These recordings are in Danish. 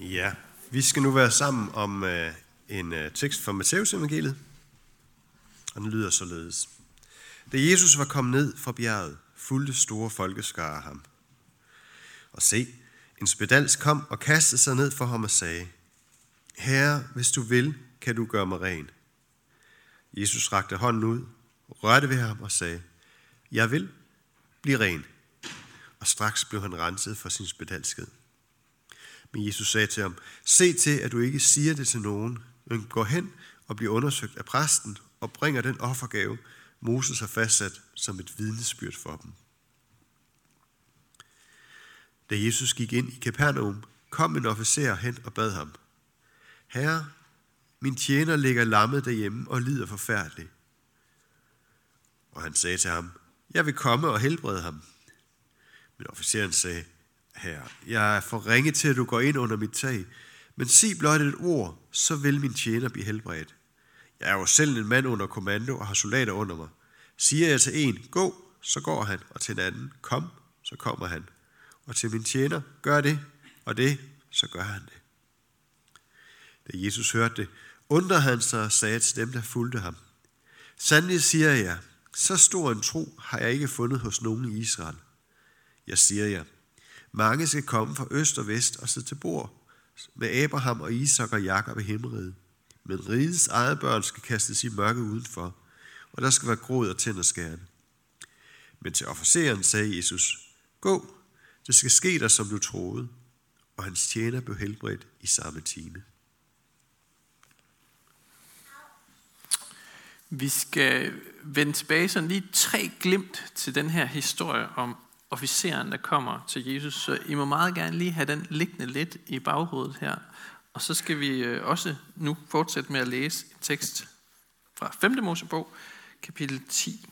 Ja, vi skal nu være sammen om øh, en øh, tekst fra Matteus evangeliet, og den lyder således. Da Jesus var kommet ned fra bjerget, fulgte store folkeskare ham. Og se, en spedals kom og kastede sig ned for ham og sagde, Herre, hvis du vil, kan du gøre mig ren. Jesus rakte hånden ud, rørte ved ham og sagde, Jeg vil, blive ren. Og straks blev han renset for sin spedalskhed. Men Jesus sagde til ham, se til, at du ikke siger det til nogen, men gå hen og bliver undersøgt af præsten og bringer den offergave, Moses har fastsat som et vidnesbyrd for dem. Da Jesus gik ind i Kapernaum, kom en officer hen og bad ham, Herre, min tjener ligger lammet derhjemme og lider forfærdeligt. Og han sagde til ham, jeg vil komme og helbrede ham. Men officeren sagde, herre, jeg er for ringe til, at du går ind under mit tag, men sig blot et ord, så vil min tjener blive helbredt. Jeg er jo selv en mand under kommando og har soldater under mig. Siger jeg til en, gå, så går han, og til en anden, kom, så kommer han. Og til min tjener, gør det, og det, så gør han det. Da Jesus hørte det, undrede han sig og sagde til dem, der fulgte ham. Sandelig siger jeg, så stor en tro har jeg ikke fundet hos nogen i Israel. Jeg siger jer, mange skal komme fra øst og vest og sidde til bord med Abraham og Isak og Jakob i himmeriget. Men rigets eget børn skal kastes i mørke udenfor, og der skal være gråd og tænder skærne. Men til officeren sagde Jesus, gå, det skal ske dig, som du troede. Og hans tjener blev helbredt i samme time. Vi skal vende tilbage sådan lige tre glimt til den her historie om officeren, der kommer til Jesus. Så I må meget gerne lige have den liggende lidt i baghovedet her. Og så skal vi øh, også nu fortsætte med at læse en tekst fra 5. Mosebog, kapitel 10,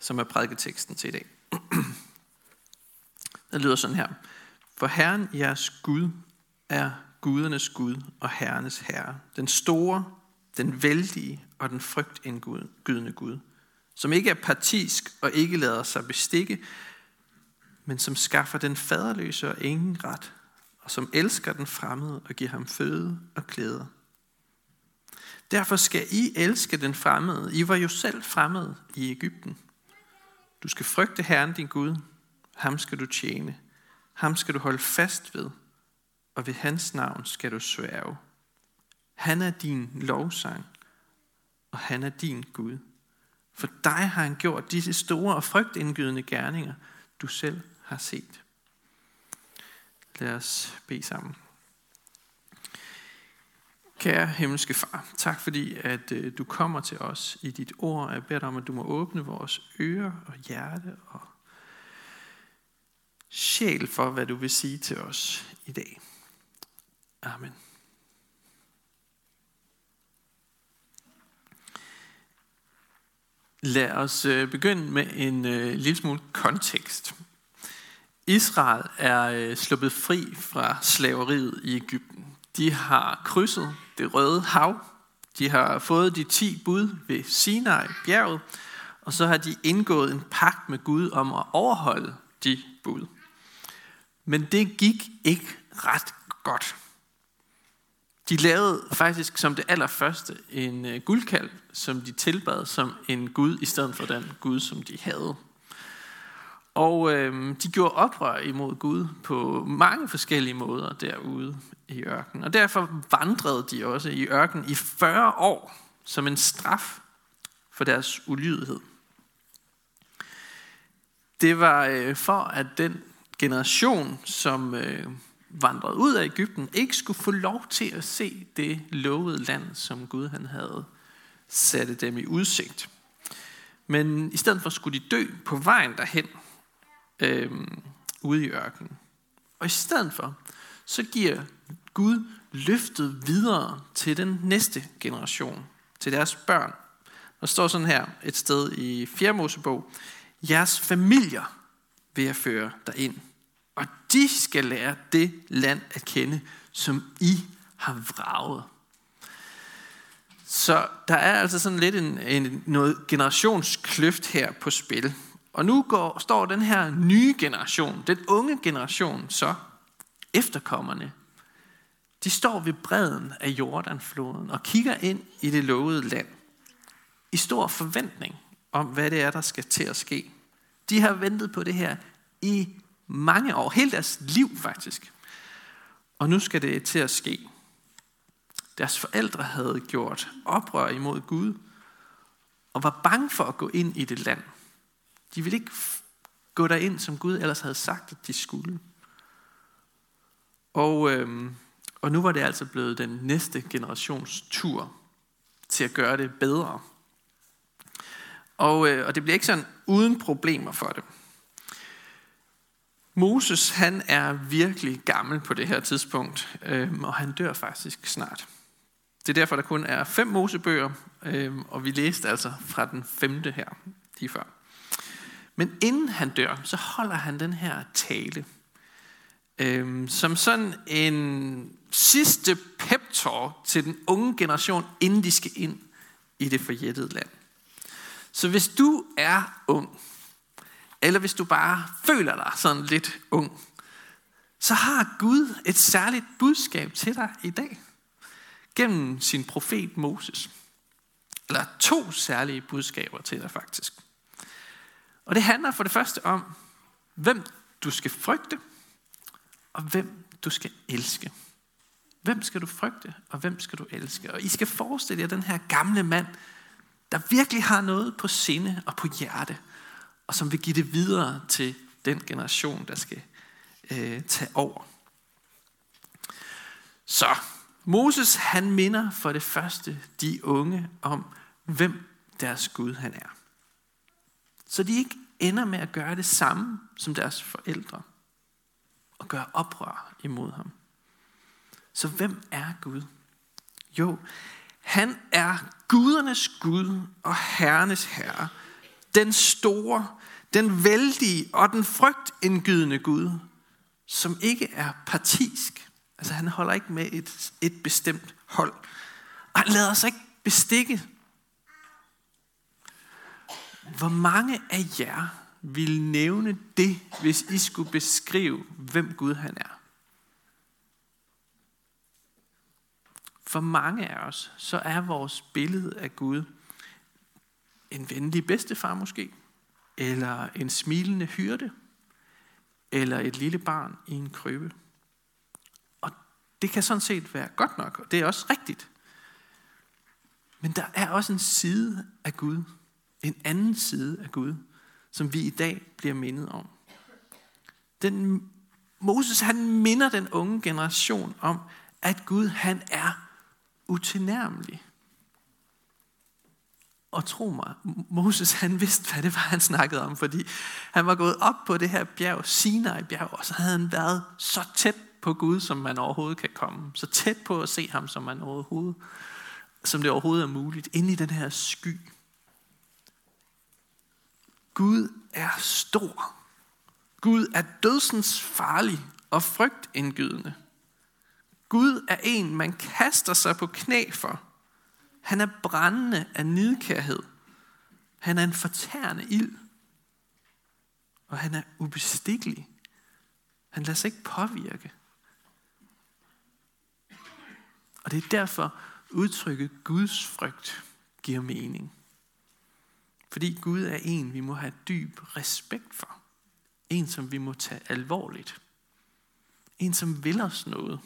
som er prædiketeksten til i dag. Den lyder sådan her. For Herren jeres Gud er gudernes Gud og herrenes herre. Den store, den vældige og den frygtindgydende Gud. Som ikke er partisk og ikke lader sig bestikke, men som skaffer den faderløse og ingen ret, og som elsker den fremmede og giver ham føde og klæder. Derfor skal I elske den fremmede. I var jo selv fremmede i Ægypten. Du skal frygte Herren din Gud. Ham skal du tjene. Ham skal du holde fast ved. Og ved hans navn skal du sværge. Han er din lovsang, og han er din Gud. For dig har han gjort disse store og frygtindgydende gerninger, du selv har set. Lad os bede sammen. Kære himmelske far, tak fordi at øh, du kommer til os i dit ord. Jeg beder dig om, at du må åbne vores ører og hjerte og sjæl for, hvad du vil sige til os i dag. Amen. Lad os øh, begynde med en øh, lille smule kontekst. Israel er øh, sluppet fri fra slaveriet i Ægypten. De har krydset det røde hav. De har fået de ti bud ved Sinai bjerget. Og så har de indgået en pagt med Gud om at overholde de bud. Men det gik ikke ret godt. De lavede faktisk som det allerførste en øh, guldkalv, som de tilbad som en gud, i stedet for den gud, som de havde. Og øh, de gjorde oprør imod Gud på mange forskellige måder derude i ørkenen. Og derfor vandrede de også i ørkenen i 40 år som en straf for deres ulydighed. Det var øh, for, at den generation, som øh, vandrede ud af Ægypten, ikke skulle få lov til at se det lovede land, som Gud han havde satte dem i udsigt. Men i stedet for skulle de dø på vejen derhen, øh, ude i ørkenen. Og i stedet for, så giver Gud løftet videre til den næste generation, til deres børn. Der står sådan her et sted i 4. Mosebog, jeres familier vil jeg føre ind, og de skal lære det land at kende, som I har vraget. Så der er altså sådan lidt en, en noget generationskløft her på spil. Og nu går, står den her nye generation, den unge generation, så efterkommerne, de står ved bredden af Jordanfloden og kigger ind i det lovede land. I stor forventning om, hvad det er, der skal til at ske. De har ventet på det her i mange år, hele deres liv faktisk. Og nu skal det til at ske. Deres forældre havde gjort oprør imod Gud, og var bange for at gå ind i det land. De ville ikke gå derind, som Gud ellers havde sagt, at de skulle. Og, øhm, og nu var det altså blevet den næste generations tur til at gøre det bedre. Og, øh, og det bliver ikke sådan uden problemer for det. Moses, han er virkelig gammel på det her tidspunkt, øh, og han dør faktisk snart. Det er derfor, der kun er fem Mosebøger, øh, og vi læste altså fra den femte her, lige før. Men inden han dør, så holder han den her tale, øhm, som sådan en sidste pep til den unge generation, inden de skal ind i det forjættede land. Så hvis du er ung, eller hvis du bare føler dig sådan lidt ung, så har Gud et særligt budskab til dig i dag. Gennem sin profet Moses. Eller to særlige budskaber til dig faktisk. Og det handler for det første om, hvem du skal frygte, og hvem du skal elske. Hvem skal du frygte, og hvem skal du elske? Og I skal forestille jer den her gamle mand, der virkelig har noget på sinde og på hjerte, og som vil give det videre til den generation, der skal øh, tage over. Så Moses han minder for det første de unge om, hvem deres Gud han er. Så de ikke ender med at gøre det samme som deres forældre og gøre oprør imod ham. Så hvem er Gud? Jo, han er gudernes Gud og herrenes herre. Den store, den vældige og den frygtindgydende Gud, som ikke er partisk. Altså han holder ikke med et, et bestemt hold. Og han lader sig ikke bestikke. Hvor mange af jer vil nævne det, hvis I skulle beskrive, hvem Gud han er? For mange af os, så er vores billede af Gud en venlig bedstefar måske, eller en smilende hyrde, eller et lille barn i en krybe. Og det kan sådan set være godt nok, og det er også rigtigt. Men der er også en side af Gud, en anden side af Gud, som vi i dag bliver mindet om. Den, Moses han minder den unge generation om, at Gud han er utilnærmelig. Og tro mig, Moses han vidste, hvad det var, han snakkede om, fordi han var gået op på det her bjerg, Sinai bjerg, og så havde han været så tæt på Gud, som man overhovedet kan komme. Så tæt på at se ham, som, man overhovedet, som det overhovedet er muligt, inde i den her sky. Gud er stor. Gud er dødsens farlig og frygtindgydende. Gud er en, man kaster sig på knæ for. Han er brændende af nidkærhed. Han er en fortærende ild. Og han er ubestikkelig. Han lader sig ikke påvirke. Og det er derfor udtrykket Guds frygt giver mening. Fordi Gud er en, vi må have dyb respekt for. En, som vi må tage alvorligt. En, som vil os noget.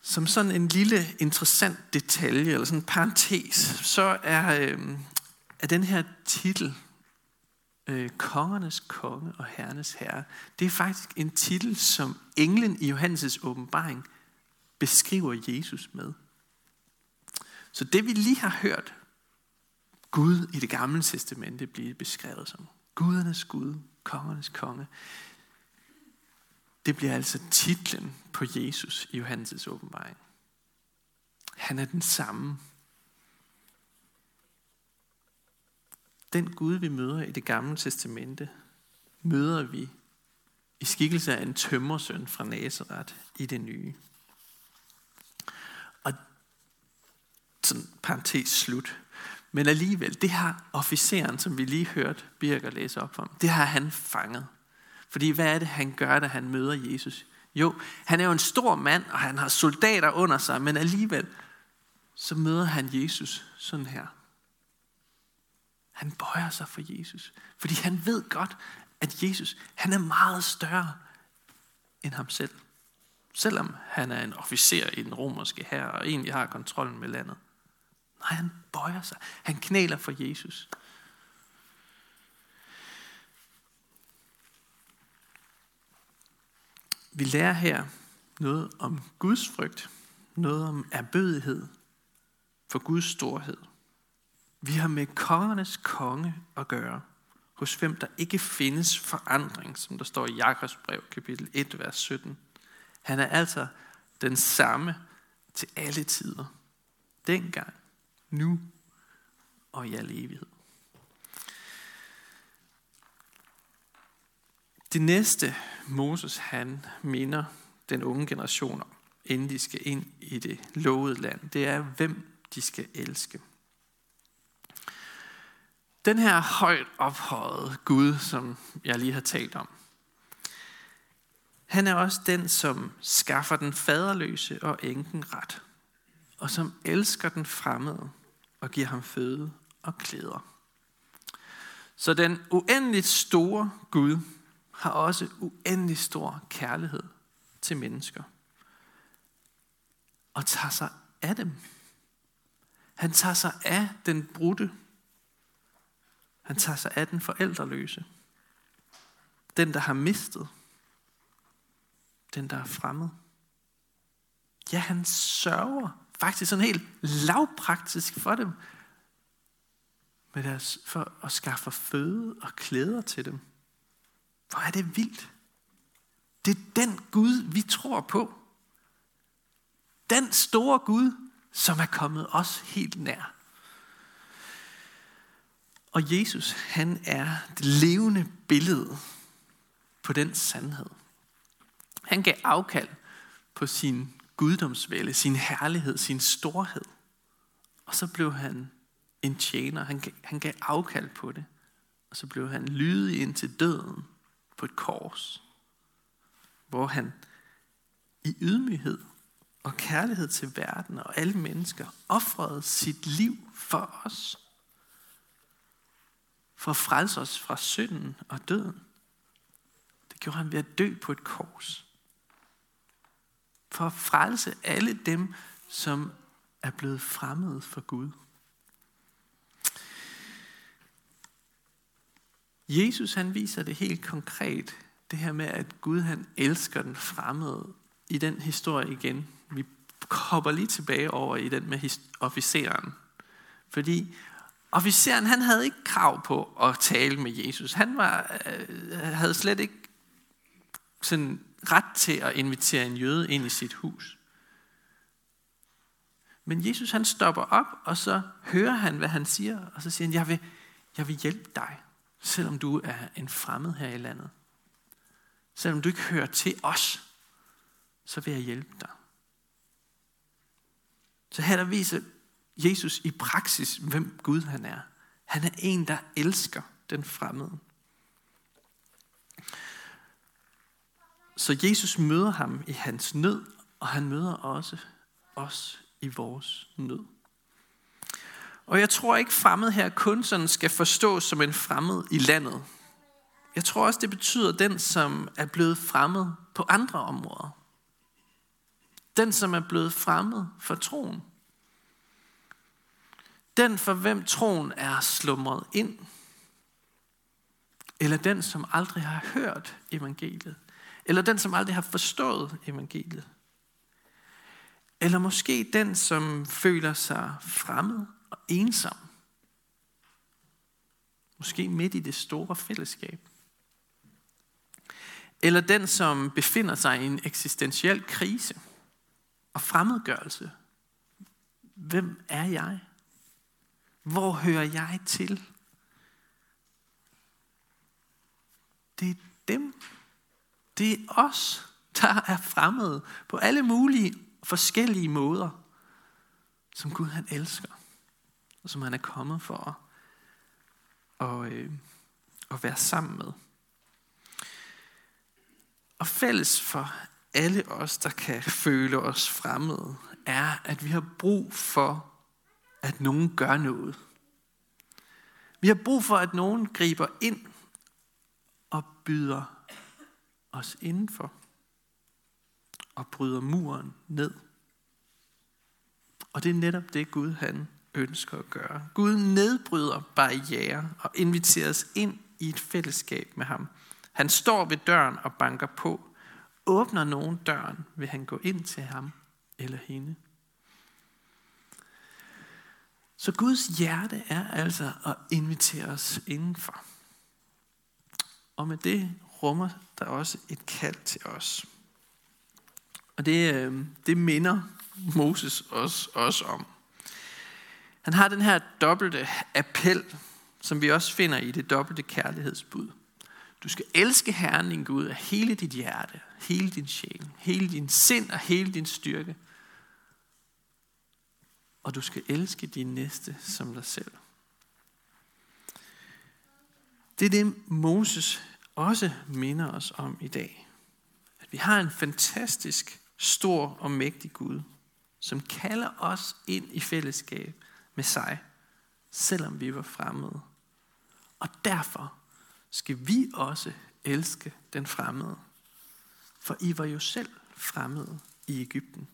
Som sådan en lille interessant detalje, eller sådan en parentes, så er, øh, er den her titel, øh, Kongernes konge og herrenes herre, det er faktisk en titel, som englen i Johannes' åbenbaring beskriver Jesus med. Så det vi lige har hørt Gud i det gamle testamente blive beskrevet som gudernes Gud, kongernes konge, det bliver altså titlen på Jesus i Johannes' åbenbaring. Han er den samme. Den Gud, vi møder i det gamle testamente, møder vi i skikkelse af en tømmersøn fra Nazareth i det nye. Og sådan parentes slut. Men alligevel, det har officeren, som vi lige hørte Birger læse op om, det har han fanget. Fordi hvad er det, han gør, da han møder Jesus? Jo, han er jo en stor mand, og han har soldater under sig, men alligevel, så møder han Jesus sådan her. Han bøjer sig for Jesus, fordi han ved godt, at Jesus, han er meget større end ham selv. Selvom han er en officer i den romerske hær og egentlig har kontrollen med landet. Nej, han bøjer sig. Han knæler for Jesus. Vi lærer her noget om Guds frygt, noget om erbødighed for Guds storhed. Vi har med kongernes konge at gøre, hos hvem der ikke findes forandring, som der står i Jakobs brev, kapitel 1, vers 17. Han er altså den samme til alle tider. Dengang, nu og i al evighed. Det næste, Moses han minder den unge generation om, inden de skal ind i det lovede land, det er, hvem de skal elske. Den her højt ophøjet Gud, som jeg lige har talt om, han er også den, som skaffer den faderløse og enken ret, og som elsker den fremmede og giver ham føde og klæder. Så den uendeligt store Gud har også uendelig stor kærlighed til mennesker. Og tager sig af dem. Han tager sig af den brudte. Han tager sig af den forældreløse. Den, der har mistet. Den, der er fremmed. Ja, han sørger faktisk sådan helt lavpraktisk for dem. Med deres, for at skaffe føde og klæder til dem. Hvor er det vildt. Det er den Gud, vi tror på. Den store Gud, som er kommet os helt nær. Og Jesus, han er det levende billede på den sandhed. Han gav afkald på sin guddomsvælde, sin herlighed, sin storhed. Og så blev han en tjener. Han han gav afkald på det. Og så blev han lydig ind til døden på et kors, hvor han i ydmyghed og kærlighed til verden og alle mennesker offrede sit liv for os. For at frelse os fra synden og døden. Det gjorde han ved at dø på et kors. For at frelse alle dem, som er blevet fremmede for Gud. Jesus han viser det helt konkret, det her med, at Gud han elsker den fremmede i den historie igen. Vi hopper lige tilbage over i den med officeren. Fordi officeren han havde ikke krav på at tale med Jesus. Han var, øh, havde slet ikke sådan ret til at invitere en jøde ind i sit hus. Men Jesus han stopper op, og så hører han, hvad han siger, og så siger han, jeg vil, jeg vil hjælpe dig selvom du er en fremmed her i landet. Selvom du ikke hører til os, så vil jeg hjælpe dig. Så her der viser Jesus i praksis, hvem Gud han er. Han er en, der elsker den fremmede. Så Jesus møder ham i hans nød, og han møder også os i vores nød. Og jeg tror ikke fremmed her kun sådan skal forstås som en fremmed i landet. Jeg tror også, det betyder den, som er blevet fremmed på andre områder. Den, som er blevet fremmed for troen. Den, for hvem troen er slumret ind. Eller den, som aldrig har hørt evangeliet. Eller den, som aldrig har forstået evangeliet. Eller måske den, som føler sig fremmed og ensom. Måske midt i det store fællesskab. Eller den, som befinder sig i en eksistentiel krise og fremmedgørelse. Hvem er jeg? Hvor hører jeg til? Det er dem. Det er os, der er fremmede på alle mulige forskellige måder, som Gud han elsker og som han er kommet for at, øh, at være sammen med. Og fælles for alle os, der kan føle os fremmede, er, at vi har brug for, at nogen gør noget. Vi har brug for, at nogen griber ind og byder os indenfor og bryder muren ned. Og det er netop det, Gud han ønsker at gøre. Gud nedbryder barriere og inviterer os ind i et fællesskab med ham. Han står ved døren og banker på. Åbner nogen døren, vil han gå ind til ham eller hende. Så Guds hjerte er altså at invitere os indenfor. Og med det rummer der også et kald til os. Og det, øh, det minder Moses også, også om. Han har den her dobbelte appel, som vi også finder i det dobbelte kærlighedsbud. Du skal elske Herren din Gud af hele dit hjerte, hele din sjæl, hele din sind og hele din styrke. Og du skal elske din næste som dig selv. Det er det, Moses også minder os om i dag. At vi har en fantastisk, stor og mægtig Gud, som kalder os ind i fællesskab med sig, selvom vi var fremmede. Og derfor skal vi også elske den fremmede. For I var jo selv fremmede i Ægypten.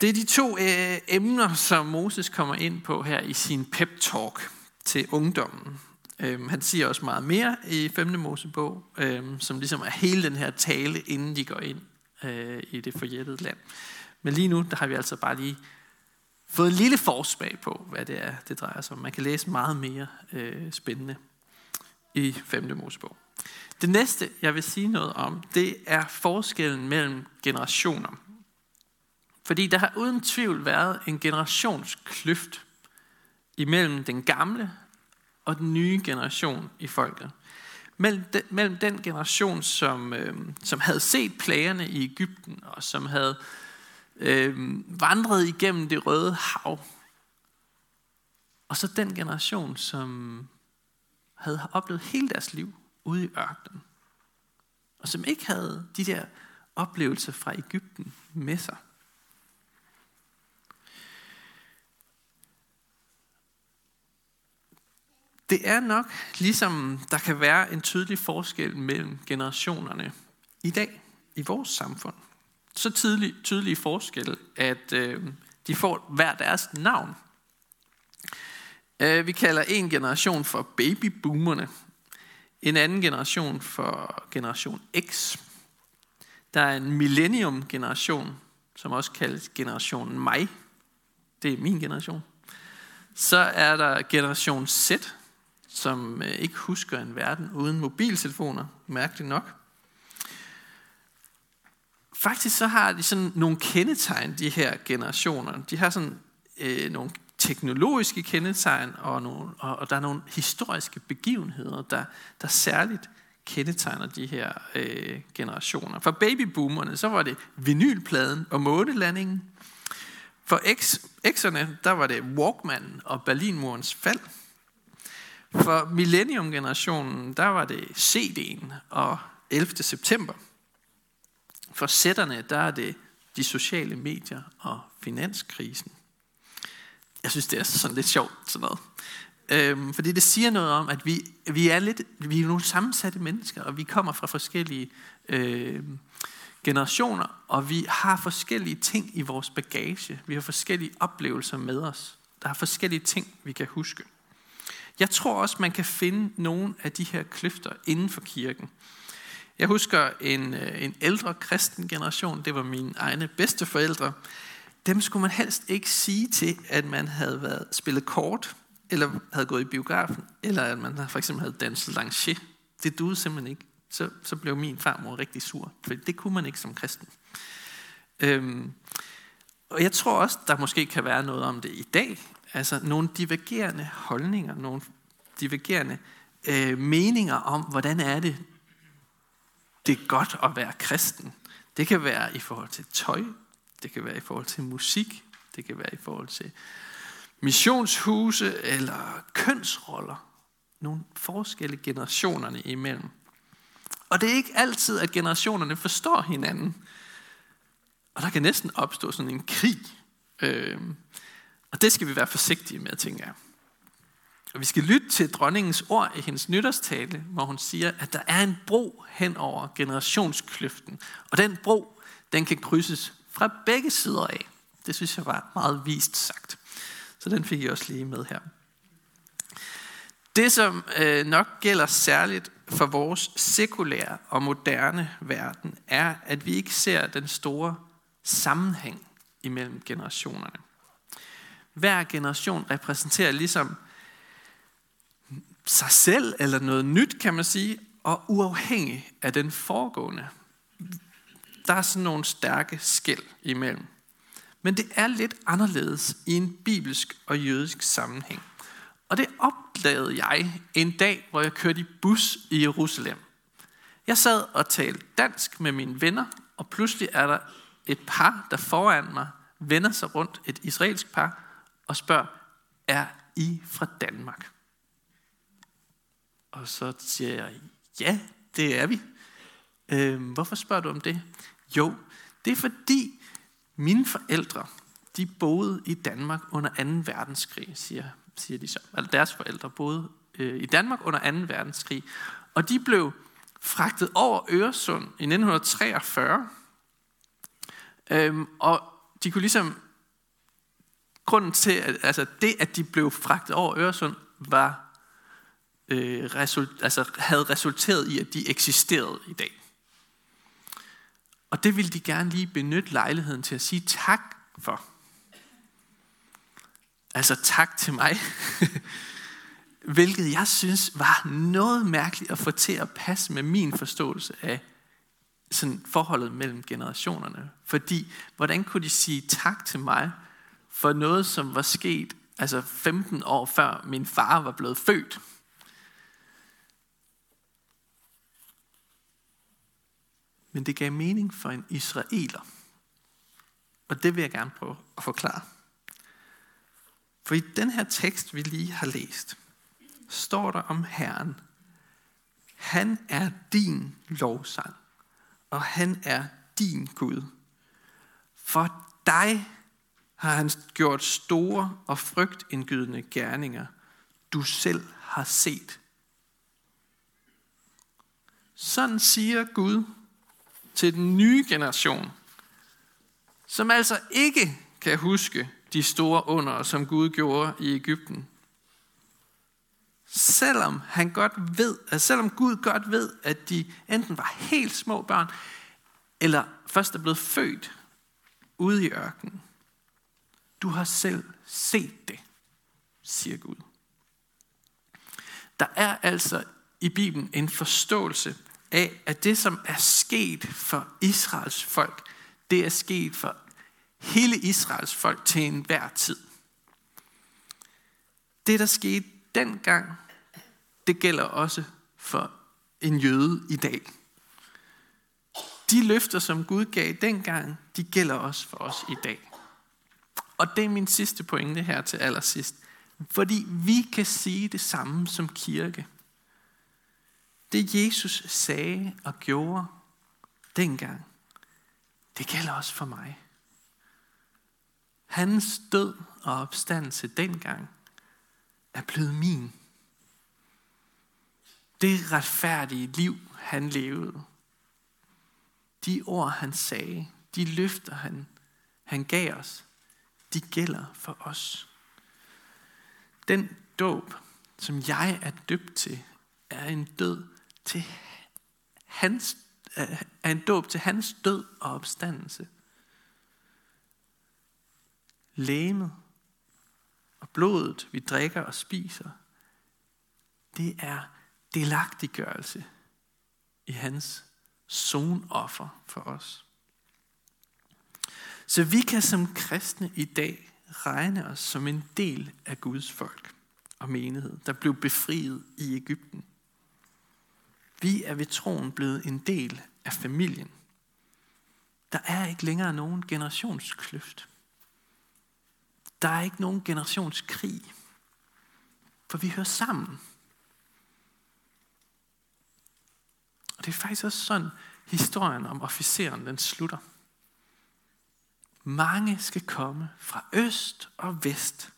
Det er de to øh, emner, som Moses kommer ind på her i sin pep-talk til ungdommen. Øhm, han siger også meget mere i 5. Mosebog, øhm, som ligesom er hele den her tale, inden de går ind øh, i det forjættede land. Men lige nu, der har vi altså bare lige fået en lille forsmag på, hvad det er, det drejer sig om. Man kan læse meget mere øh, spændende i 5. Mosebog. Det næste, jeg vil sige noget om, det er forskellen mellem generationer. Fordi der har uden tvivl været en generationskløft imellem den gamle og den nye generation i folket. Mellem den, mellem den generation, som, øh, som havde set plagerne i Ægypten, og som havde øh, vandret igennem det røde hav, og så den generation, som havde oplevet hele deres liv ude i ørkenen, og som ikke havde de der oplevelser fra Ægypten med sig. Det er nok ligesom der kan være en tydelig forskel mellem generationerne i dag i vores samfund. Så tydelig, tydelig forskel, at øh, de får hver deres navn. Øh, vi kalder en generation for babyboomerne, en anden generation for generation X. Der er en millennium-generation, som også kaldes generation mig. Det er min generation. Så er der generation Z, som øh, ikke husker en verden uden mobiltelefoner, mærkeligt nok. Faktisk så har de sådan nogle kendetegn, de her generationer. De har sådan øh, nogle teknologiske kendetegn, og, nogle, og, og der er nogle historiske begivenheder, der, der særligt kendetegner de her øh, generationer. For babyboomerne, så var det vinylpladen og månelandingen. For X, X'erne, der var det Walkman og Berlinmurens fald. For millennium-generationen, der var det CD'en og 11. september. For sætterne, der er det de sociale medier og finanskrisen. Jeg synes, det er sådan lidt sjovt, sådan noget. Øhm, fordi det siger noget om, at vi, vi er lidt, vi er nogle sammensatte mennesker, og vi kommer fra forskellige øh, generationer, og vi har forskellige ting i vores bagage. Vi har forskellige oplevelser med os. Der er forskellige ting, vi kan huske. Jeg tror også, man kan finde nogle af de her kløfter inden for kirken. Jeg husker en, øh, en ældre kristen generation, det var mine egne bedsteforældre. Dem skulle man helst ikke sige til, at man havde været spillet kort, eller havde gået i biografen, eller at man for eksempel havde danset lancier. Det duede simpelthen ikke. Så, så blev min farmor rigtig sur, for det kunne man ikke som kristen. Øhm, og jeg tror også, der måske kan være noget om det i dag, Altså nogle divergerende holdninger, nogle divergerende øh, meninger om, hvordan er det, det er godt at være kristen. Det kan være i forhold til tøj, det kan være i forhold til musik, det kan være i forhold til missionshuse eller kønsroller. Nogle forskelle generationerne imellem. Og det er ikke altid, at generationerne forstår hinanden. Og der kan næsten opstå sådan en krig. Øh, og det skal vi være forsigtige med, tænker jeg. Og vi skal lytte til dronningens ord i hendes nytårstale, hvor hun siger, at der er en bro hen over generationskløften. Og den bro, den kan krydses fra begge sider af. Det synes jeg var meget vist sagt. Så den fik jeg også lige med her. Det, som øh, nok gælder særligt for vores sekulære og moderne verden, er, at vi ikke ser den store sammenhæng imellem generationerne. Hver generation repræsenterer ligesom sig selv, eller noget nyt, kan man sige, og uafhængig af den foregående. Der er sådan nogle stærke skæld imellem. Men det er lidt anderledes i en bibelsk og jødisk sammenhæng. Og det opdagede jeg en dag, hvor jeg kørte i bus i Jerusalem. Jeg sad og talte dansk med mine venner, og pludselig er der et par, der foran mig vender sig rundt, et israelsk par, og spørger, er I fra Danmark? Og så siger jeg, ja, det er vi. Øh, hvorfor spørger du om det? Jo, det er fordi mine forældre, de boede i Danmark under 2. verdenskrig, siger, siger de så. Altså deres forældre boede øh, i Danmark under 2. verdenskrig. Og de blev fragtet over Øresund i 1943. Øhm, og de kunne ligesom, grunden til, at, altså det, at de blev fragtet over Øresund, var øh, result, altså havde resulteret i, at de eksisterede i dag. Og det ville de gerne lige benytte lejligheden til at sige tak for. Altså tak til mig. Hvilket jeg synes var noget mærkeligt at få til at passe med min forståelse af sådan forholdet mellem generationerne. Fordi, hvordan kunne de sige tak til mig for noget, som var sket altså 15 år før min far var blevet født? Men det gav mening for en israeler. Og det vil jeg gerne prøve at forklare. For i den her tekst, vi lige har læst, står der om Herren. Han er din lovsang, og han er din Gud. For dig har han gjort store og frygtindgydende gerninger, du selv har set. Sådan siger Gud til den nye generation, som altså ikke kan huske de store under, som Gud gjorde i Ægypten. Selvom han godt ved, at selvom Gud godt ved, at de enten var helt små børn, eller først er blevet født ude i ørkenen. Du har selv set det, siger Gud. Der er altså i Bibelen en forståelse af, at det, som er sket for Israels folk, det er sket for hele Israels folk til enhver tid. Det, der skete dengang, det gælder også for en jøde i dag. De løfter, som Gud gav dengang, de gælder også for os i dag. Og det er min sidste pointe her til allersidst. Fordi vi kan sige det samme som kirke. Det Jesus sagde og gjorde dengang, det gælder også for mig. Hans død og opstandelse dengang er blevet min. Det retfærdige liv, han levede. De ord, han sagde, de løfter, han, han gav os, de gælder for os. Den dåb, som jeg er døbt til, er en død til hans, er en dåb til hans død og opstandelse. Læmet og blodet, vi drikker og spiser, det er delagtiggørelse i hans sonoffer for os. Så vi kan som kristne i dag regne os som en del af Guds folk og menighed, der blev befriet i Ægypten. Vi er ved troen blevet en del af familien. Der er ikke længere nogen generationskløft. Der er ikke nogen generationskrig. For vi hører sammen. Og det er faktisk også sådan, historien om officeren den slutter. Mange skal komme fra øst og vest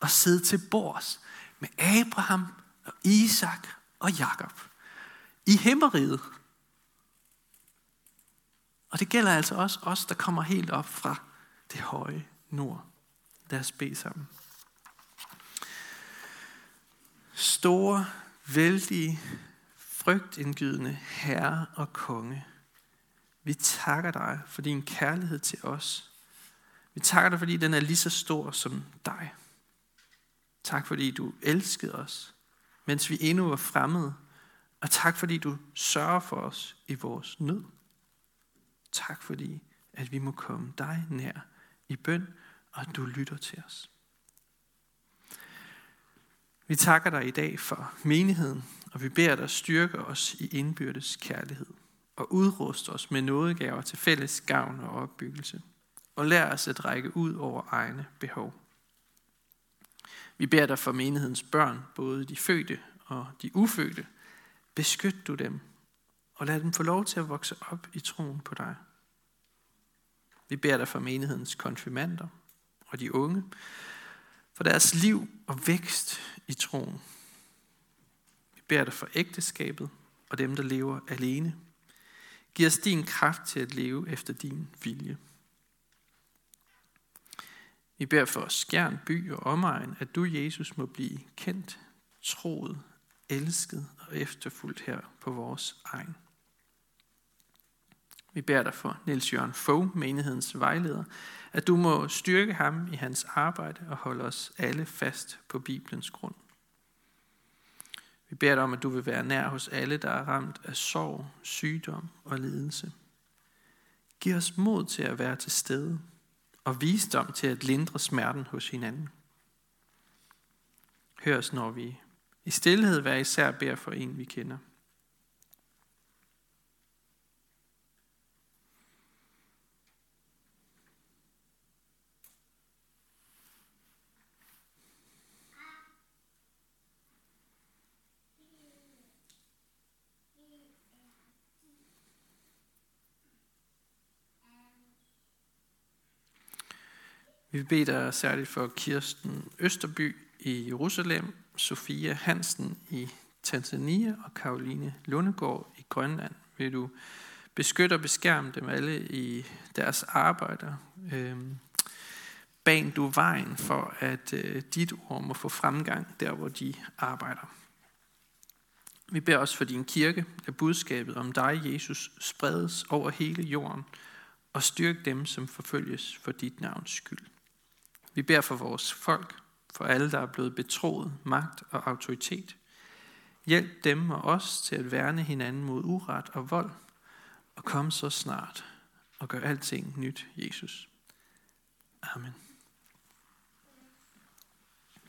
og sidde til bords med Abraham og Isak og Jakob i himmeriget. Og det gælder altså også os, der kommer helt op fra det høje nord. Lad os bede sammen. Store, vældige, frygtindgydende Herre og Konge, vi takker dig for din kærlighed til os. Vi takker dig, fordi den er lige så stor som dig. Tak, fordi du elskede os, mens vi endnu var fremmede. Og tak, fordi du sørger for os i vores nød. Tak, fordi at vi må komme dig nær i bøn, og du lytter til os. Vi takker dig i dag for menigheden, og vi beder dig styrke os i indbyrdes kærlighed og udruste os med nådegaver til fælles gavn og opbyggelse, og lær os at række ud over egne behov. Vi beder dig for menighedens børn, både de fødte og de ufødte. Beskyt du dem, og lad dem få lov til at vokse op i troen på dig. Vi beder dig for menighedens konfirmander og de unge, for deres liv og vækst i troen. Vi beder dig for ægteskabet og dem, der lever alene. Giv os din kraft til at leve efter din vilje. Vi beder for Skjern by og omegn, at du, Jesus, må blive kendt, troet, elsket og efterfulgt her på vores egen. Vi beder dig for Niels Jørgen Fogh, menighedens vejleder, at du må styrke ham i hans arbejde og holde os alle fast på Bibelens grund. Vi beder dig om, at du vil være nær hos alle, der er ramt af sorg, sygdom og lidelse. Giv os mod til at være til stede og visdom til at lindre smerten hos hinanden. Hør os, når vi i stillhed hver især beder for en, vi kender. Vi vil bede dig særligt for Kirsten Østerby i Jerusalem, Sofia Hansen i Tanzania og Karoline Lundegård i Grønland. Vil du beskytte og beskærme dem alle i deres arbejder. Øhm, ban du vejen for, at øh, dit ord må få fremgang der, hvor de arbejder. Vi beder også for din kirke, at budskabet om dig, Jesus, spredes over hele jorden, og styrk dem, som forfølges for dit navns skyld. Vi beder for vores folk, for alle, der er blevet betroet magt og autoritet. Hjælp dem og os til at værne hinanden mod uret og vold, og kom så snart og gør alting nyt, Jesus. Amen.